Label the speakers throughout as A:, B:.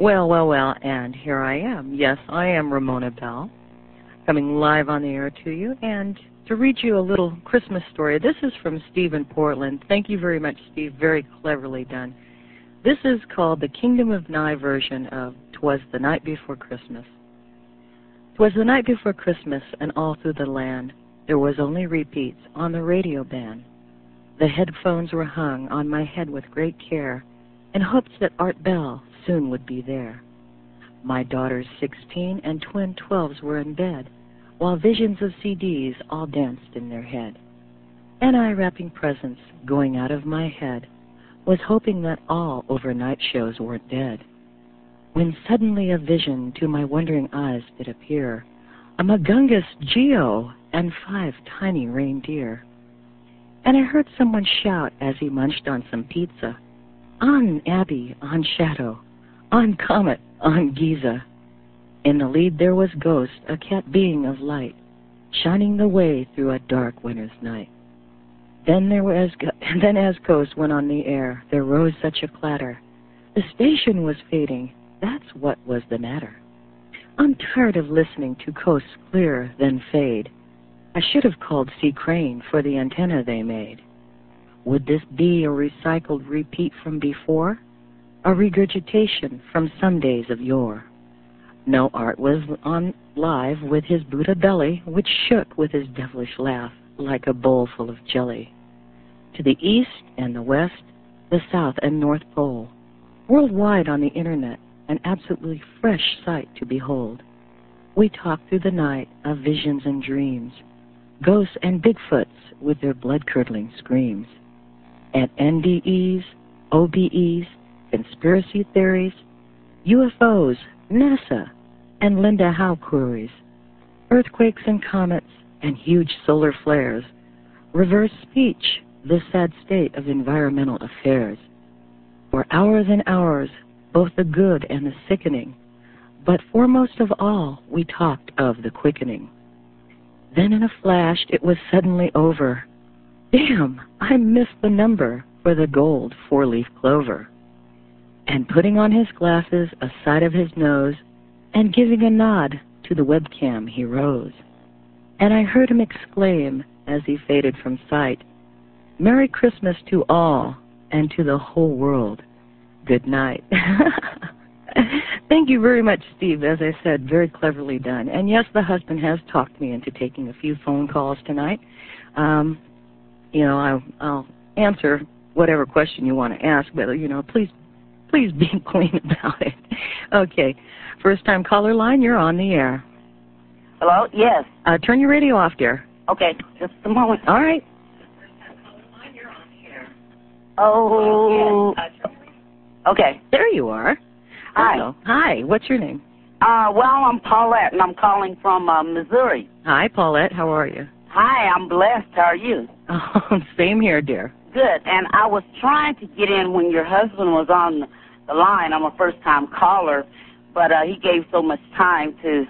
A: Well, well, well, and here I am. Yes, I am Ramona Bell, coming live on the air to you, and to read you a little Christmas story. This is from Steve in Portland. Thank you very much, Steve. Very cleverly done. This is called the Kingdom of Nye version of "Twas the Night Before Christmas." "Twas the night before Christmas, and all through the land there was only repeats on the radio band. The headphones were hung on my head with great care, in hopes that Art Bell soon would be there. My daughters sixteen and twin twelves were in bed, while visions of CDs all danced in their head. And I, wrapping presents going out of my head, was hoping that all overnight shows weren't dead. When suddenly a vision to my wondering eyes did appear, a Magungus Geo and five tiny reindeer. And I heard someone shout as he munched on some pizza, on Abby, on Shadow, on Comet, on Giza. In the lead there was Ghost, a cat being of light, shining the way through a dark winter's night. Then there was, then as Ghost went on the air, there rose such a clatter. The station was fading. That's what was the matter. I'm tired of listening to coasts clear, then fade. I should have called C. Crane for the antenna they made. Would this be a recycled repeat from before? A regurgitation from some days of yore? No art was on live with his Buddha belly, which shook with his devilish laugh like a bowl full of jelly. To the east and the west, the south and north pole, worldwide on the internet, an absolutely fresh sight to behold. We talk through the night of visions and dreams, ghosts and Bigfoots with their blood-curdling screams. At NDEs, OBEs, conspiracy theories, UFOs, NASA, and Linda Howe queries, earthquakes and comets, and huge solar flares, reverse speech, the sad state of environmental affairs. For hours and hours, both the good and the sickening, but foremost of all, we talked of the quickening. Then in a flash, it was suddenly over. Damn, I missed the number for the gold four-leaf clover. And putting on his glasses, a side of his nose, and giving a nod to the webcam, he rose. And I heard him exclaim, as he faded from sight, Merry Christmas to all, and to the whole world. Good night. Thank you very much, Steve. As I said, very cleverly done. And yes, the husband has talked me into taking a few phone calls tonight. Um, you know, I, I'll answer whatever question you want to ask, but you know, please, please be clean about it. Okay, first time caller line, you're on the air.
B: Hello. Yes.
A: Uh, turn your radio off, dear.
B: Okay. Just a moment.
A: All right.
B: Oh. Okay.
A: There you are.
B: Hi.
A: Hello. Hi. What's your name?
B: Uh, well, I'm Paulette, and I'm calling from uh, Missouri.
A: Hi, Paulette. How are you?
B: Hi, I'm blessed. How are you?
A: Oh, same here, dear.
B: Good. And I was trying to get in when your husband was on the line. I'm a first-time caller, but uh, he gave so much time to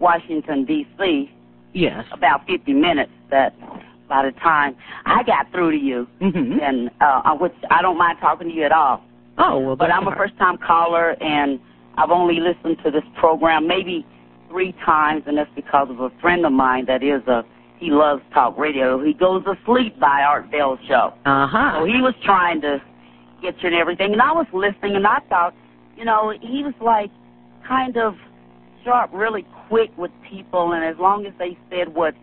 B: Washington, D.C.,
A: Yes.
B: about 50 minutes, that by the time I got through to you,
A: Mm-hmm.
B: and uh, I- which I don't mind talking to you at all.
A: Oh, well,
B: But I'm a first time caller and I've only listened to this program maybe three times and that's because of a friend of mine that is a he loves talk radio. He goes to sleep by Art Bell's show.
A: Uh-huh.
B: So he was trying to get you and everything and I was listening and I thought, you know, he was like kind of sharp, really quick with people and as long as they said what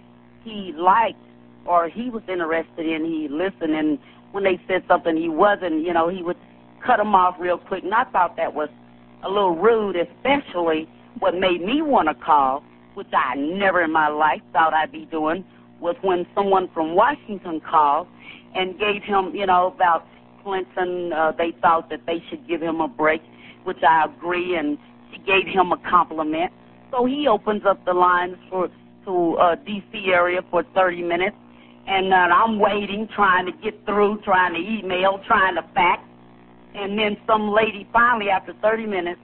B: he liked or he was interested in, he listened and when they said something he wasn't, you know, he would cut them off real quick. And I thought that was a little rude, especially what made me want to call, which I never in my life thought I'd be doing, was when someone from Washington called and gave him, you know, about Clinton. Uh, they thought that they should give him a break, which I agree, and she gave him a compliment. So he opens up the lines for to uh, D.C. area for 30 minutes, and uh, I'm waiting, trying to get through, trying to email, trying to fax. And then some lady finally, after 30 minutes,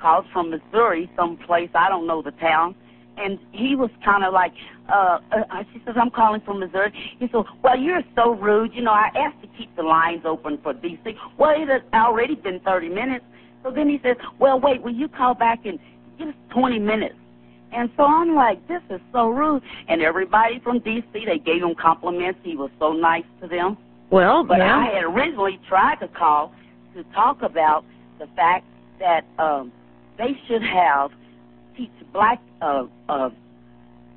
B: calls from Missouri, someplace, I don't know the town. And he was kind of like, uh, uh, she says, I'm calling from Missouri. He said, well, you're so rude. You know, I asked to keep the lines open for D.C. Well, it had already been 30 minutes. So then he says, well, wait, will you call back in us 20 minutes? And so I'm like, this is so rude. And everybody from D.C., they gave him compliments. He was so nice to them.
A: Well,
B: But
A: yeah.
B: I had originally tried to call to talk about the fact that um, they should have teach black uh, uh,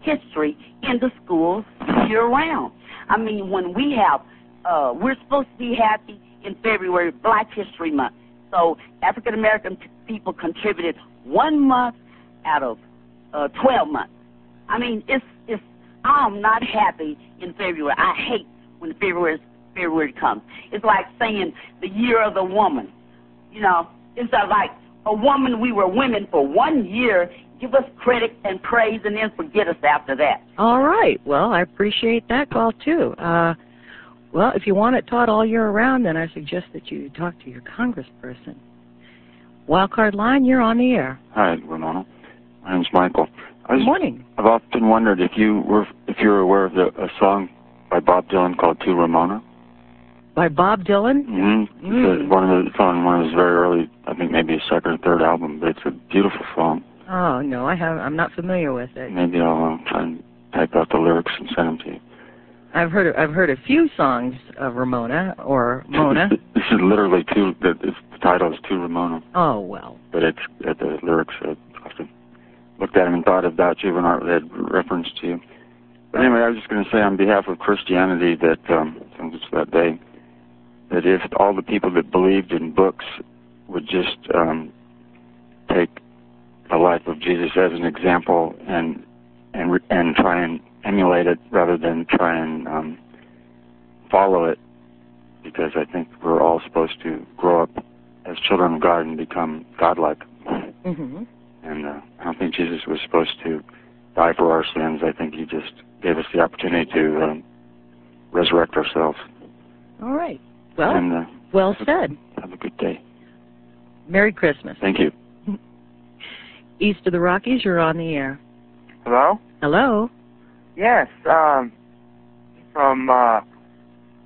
B: history in the schools year round. I mean, when we have, uh, we're supposed to be happy in February, Black History Month. So African American people contributed one month out of uh, 12 months. I mean, it's it's. I'm not happy in February. I hate when February February comes. It's like saying the year of the woman. You know, it's like a woman. We were women for one year. Give us credit and praise, and then forget us after that.
A: All right. Well, I appreciate that call too. Uh, well, if you want it taught all year round, then I suggest that you talk to your congressperson. Wildcard line, you're on the air.
C: Hi, Ramona. My name's Michael. I
A: Good morning.
C: I've often wondered if you were if you were aware of the, a song by Bob Dylan called "To Ramona."
A: By Bob Dylan.
C: Mm-hmm.
A: Mm.
C: It's one of the, it's on one of his very early, I think maybe his second or third album. But it's a beautiful song.
A: Oh no, I have. I'm not familiar with it.
C: Maybe I'll uh, try and type out the lyrics and send them to you.
A: I've heard. I've heard a few songs of Ramona or Mona.
C: this is literally two. The, the title is "To Ramona,"
A: oh well.
C: but it's uh, the lyrics. Uh, often looked at them and thought about you when I had reference to you. But anyway, I was just going to say on behalf of Christianity that um, since it's that day, that if all the people that believed in books would just um, take the life of Jesus as an example and and and try and emulate it rather than try and um, follow it, because I think we're all supposed to grow up as children of God and become godlike.
A: hmm
C: And uh, I don't think Jesus was supposed to die for our sins. I think he just gave us the opportunity to um, resurrect ourselves.
A: All right. Well,
C: and uh,
A: well said.
C: have a good day.
A: Merry Christmas.
C: Thank you.
A: East of the Rockies, you're on the air.
D: Hello?
A: Hello.
D: Yes, um, from, uh,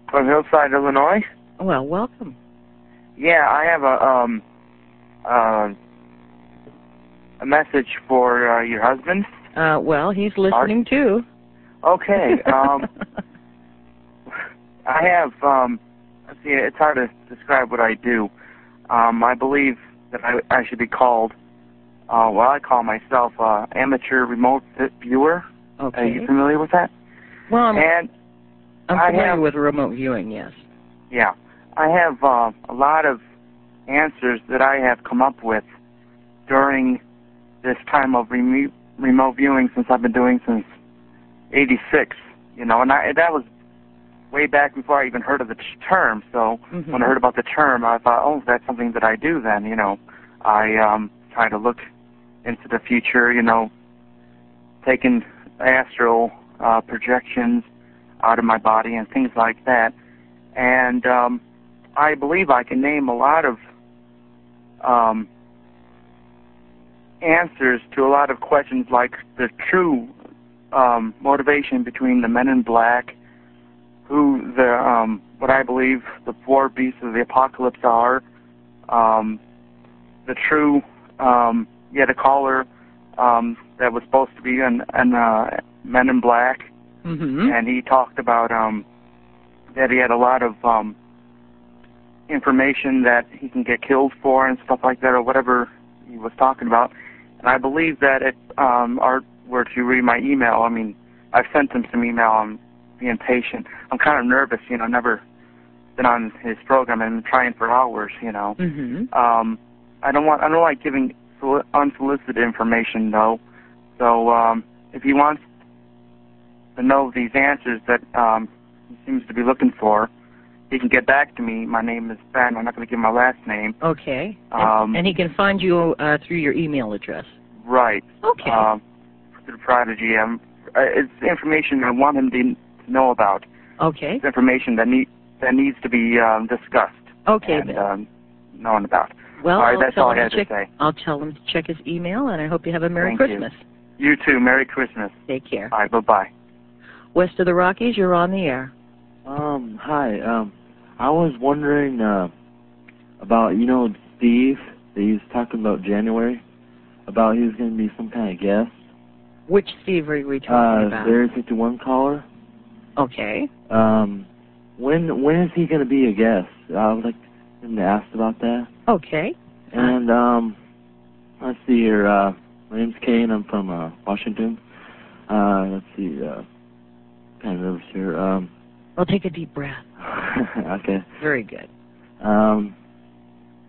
D: from Hillside, Illinois.
A: Well, welcome.
D: Yeah, I have a, um, uh, a message for, uh, your husband.
A: Uh, well, he's listening too.
D: Okay, um, I have, um, let's see, it's hard to describe what I do. Um, I believe that I, I should be called, uh, well, I call myself, uh, amateur remote viewer. Are you familiar with that?
A: Well, I'm,
D: And
A: I'm
D: I
A: familiar
D: have-
A: with remote viewing. Yes.
D: Yeah, I have uh, a lot of answers that I have come up with during this time of remo- remote viewing since I've been doing since '86. You know, and I, that was way back before I even heard of the term. So
A: Mhm.
D: when I heard about the term, I thought, oh, that's something that I do. Then, you know, I um, try to look into the future. You know, taking astral uh, projections out of my body and things like that and um, I believe I can name a lot of um, answers to a lot of questions, like the true um, motivation between the Men in Black, who the um, what I believe the four beasts of the apocalypse are, um, the true um, yet a caller um, that was supposed to be an, an uh, Men in Black.
A: Mm-hmm.
D: and he talked about um that he had a lot of um information that he can get killed for and stuff like that or whatever he was talking about. And i believe that if um art were to read my email? I mean i've sent him some email. I'm being patient. I'm kind of nervous you know never been on his program and trying for hours you know.
A: Mm-hmm.
D: um i don't want i don't like giving unsolicited information though so um if he wants to know these answers that um he seems to be looking for he can get back to me my name is ben i'm not going to give my last name
A: Okay.
D: Um,
A: and he can find you uh, through your email address.
D: right
A: Okay.
D: um through prodigy um uh, it's information i want him to know about
A: okay.
D: it's information that need that needs to be um discussed
A: Okay.
D: and
A: then.
D: um known about
A: well,
D: all right
A: I'll
D: that's
A: tell
D: all i
A: him
D: had
A: to
D: to
A: check.
D: say
A: I'll tell him to check his email, and I hope you have a Merry
D: Thank you.
A: Christmas.
D: you too merry christmas
A: Take care.
D: all right bye bye
A: West of the Rockies, you're on the air.
E: Um, hi. Um, I was wondering uh, about you know Steve, that he was talking about January, about he was going to be some kind of guest.
A: Which Steve are we talking
E: Uh,
A: about?
E: the Area 51 caller.
A: Okay.
E: Um, when when is he going to be a guest? I would like him to ask about that.
A: Okay.
E: And um, let's see here. Uh, my name's Kane. I'm from uh, Washington. Uh, let's see. Uh, kind of nervous here. Um,
A: Well, take a deep breath.
E: okay.
A: Very good.
E: Um,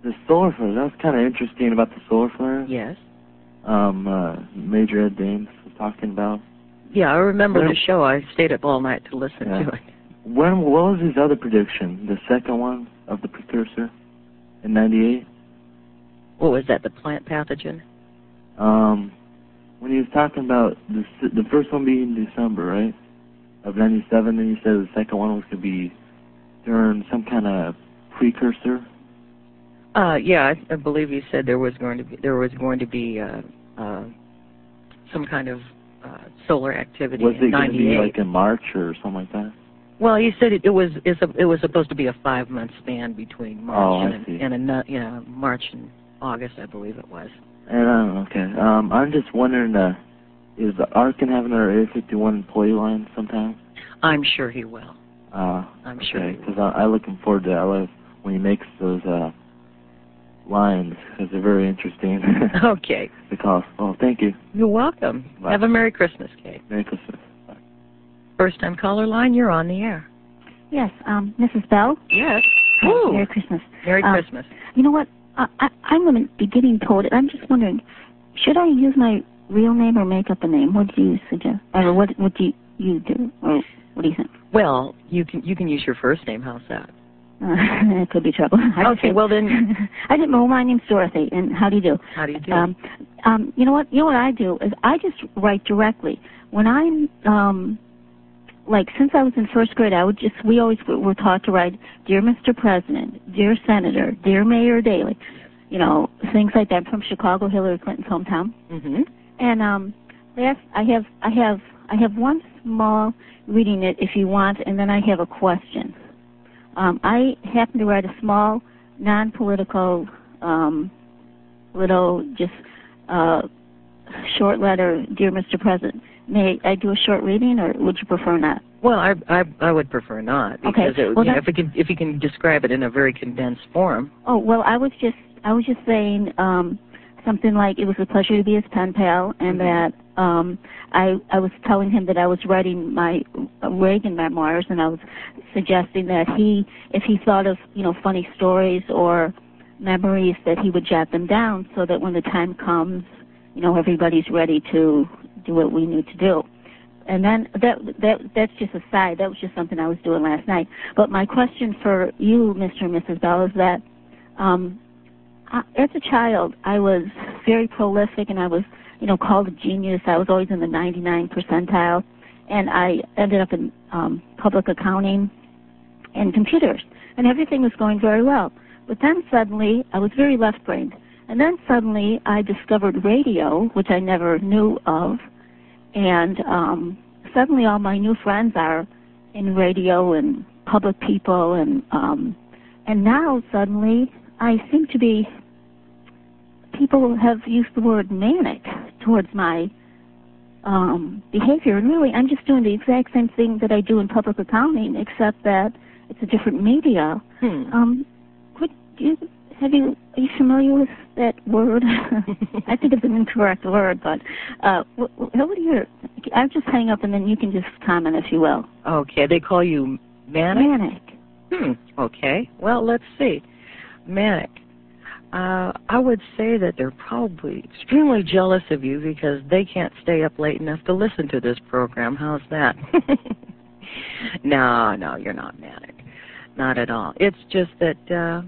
E: the solar flare. That was kind of interesting about the solar flare.
A: Yes.
E: Um, uh, Major Ed Dames was talking about.
A: Yeah, I remember
E: Well-
A: the show. I stayed up all night to listen
E: Yeah.
A: to it.
E: When what was his other prediction? The second one of the precursor in '98.
A: What was that? The plant pathogen?
E: Um, when he was talking about the the first one being December, right, of '97, then he said the second one was going to be during some kind of precursor.
A: Uh, yeah, I, I believe you said there was going to be there was going to be uh, uh, some kind of uh, solar activity
E: Was
A: in
E: it going to be like in March or something like that?
A: Well, you said it, it was it's a, it was supposed to be a five month span between March
E: Oh,
A: and, and a yeah March and August, I believe it was.
E: And uh, okay, um, I'm just wondering, uh, is the Ark gonna have another Area 51 employee line sometime?
A: I'm sure he will.
E: Uh,
A: I'm sure.
E: okay,
A: he
E: because I, I'm looking forward to that. I love when he makes those uh lines because they're very interesting.
A: Okay,
E: the cost. Oh, thank you.
A: you're welcome.
E: Bye.
A: Have a Merry Christmas, Kate.
E: Merry Christmas.
A: First time caller line, you're on the air.
F: Yes, um, Mrs. Bell.
A: Yes. Ooh.
F: Merry Christmas.
A: Merry
F: Um,
A: Christmas.
F: You know what? I, I, I'm going to be getting told. And I'm just wondering, should I use my real name or make up a name? What do you suggest? Or what what do you, you do? Or what do you think?
A: Well, you can you can use your first name. How's that?
F: Uh, it could be trouble. I
A: Okay, well then-
F: I didn't know. My name's Dorothy, and how do you do?
A: How do you do?
F: Um, um, you know what? You know what I do is I just write directly. When I'm um, like since I was in first grade, I would just we always were, were taught to write, "Dear Mr. President," "Dear Senator," "Dear Mayor Daley," you know, things like that. I'm from Chicago, Hillary Clinton's hometown.
A: mm-hmm.
F: And um, last I have I have I have one small reading it if you want, and then I have a question. Um, I happen to write a small, non-political, um, little just uh, short letter, dear Mr. President. May I do a short reading, or would you prefer not?
A: Well, I, I I would prefer not
F: Okay,
A: because it,
F: well,
A: you know, if you can if you can describe it in a very condensed form.
F: Oh well, I was just I was just saying um, something like it was a pleasure to be his pen pal, and that um, I I was telling him that I was writing my uh, Reagan memoirs, and I was suggesting that he, if he thought of you know funny stories or memories, that he would jot them down so that when the time comes, you know everybody's ready to do what we need to do. And then that that that's just a side. That was just something I was doing last night. But my question for you, Mr. and Mrs. Bell, is that um, I, as a child, I was very prolific, and I was, you know, called a genius. I was always in the 99 percentile, and I ended up in um, public accounting and computers, and everything was going very well. But then suddenly, I was very left-brained, and then suddenly I discovered radio, which I never knew of, and um, suddenly all my new friends are in radio and public people, and um, and now suddenly I seem to be. People have used the word manic towards my um, behavior, and really, I'm just doing the exact same thing that I do in public accounting, except that it's a different media.
A: Hmm.
F: Um, could you have you are you familiar with that word? I think it's an incorrect word, but uh, what, what are your? I'll just hang up, and then you can just comment if you will.
A: Okay, they call you manic.
F: Manic.
A: Hmm. Okay. Well, let's see. Manic. Uh, I would say that they're probably extremely jealous of you because they can't stay up late enough to listen to this program. How's that? no, no, you're not manic. Not at all. It's just that uh,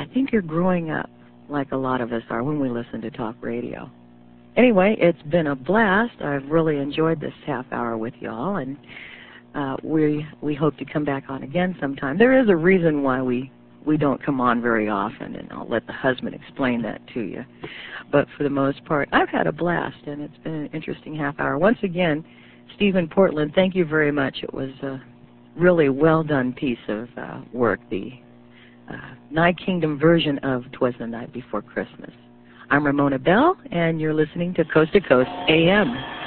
A: I think you're growing up like a lot of us are when we listen to talk radio. Anyway, it's been a blast. I've really enjoyed this half hour with y'all, and uh, we we hope to come back on again sometime. There is a reason why we we don't come on very often, and I'll let the husband explain that to you. But for the most part, I've had a blast, and it's been an interesting half hour. Once again, Stephen Portland, thank you very much. It was a really well done piece of uh, work. The uh, Night Kingdom version of "Twas the Night Before Christmas." I'm Ramona Bell, and you're listening to Coast to Coast AM.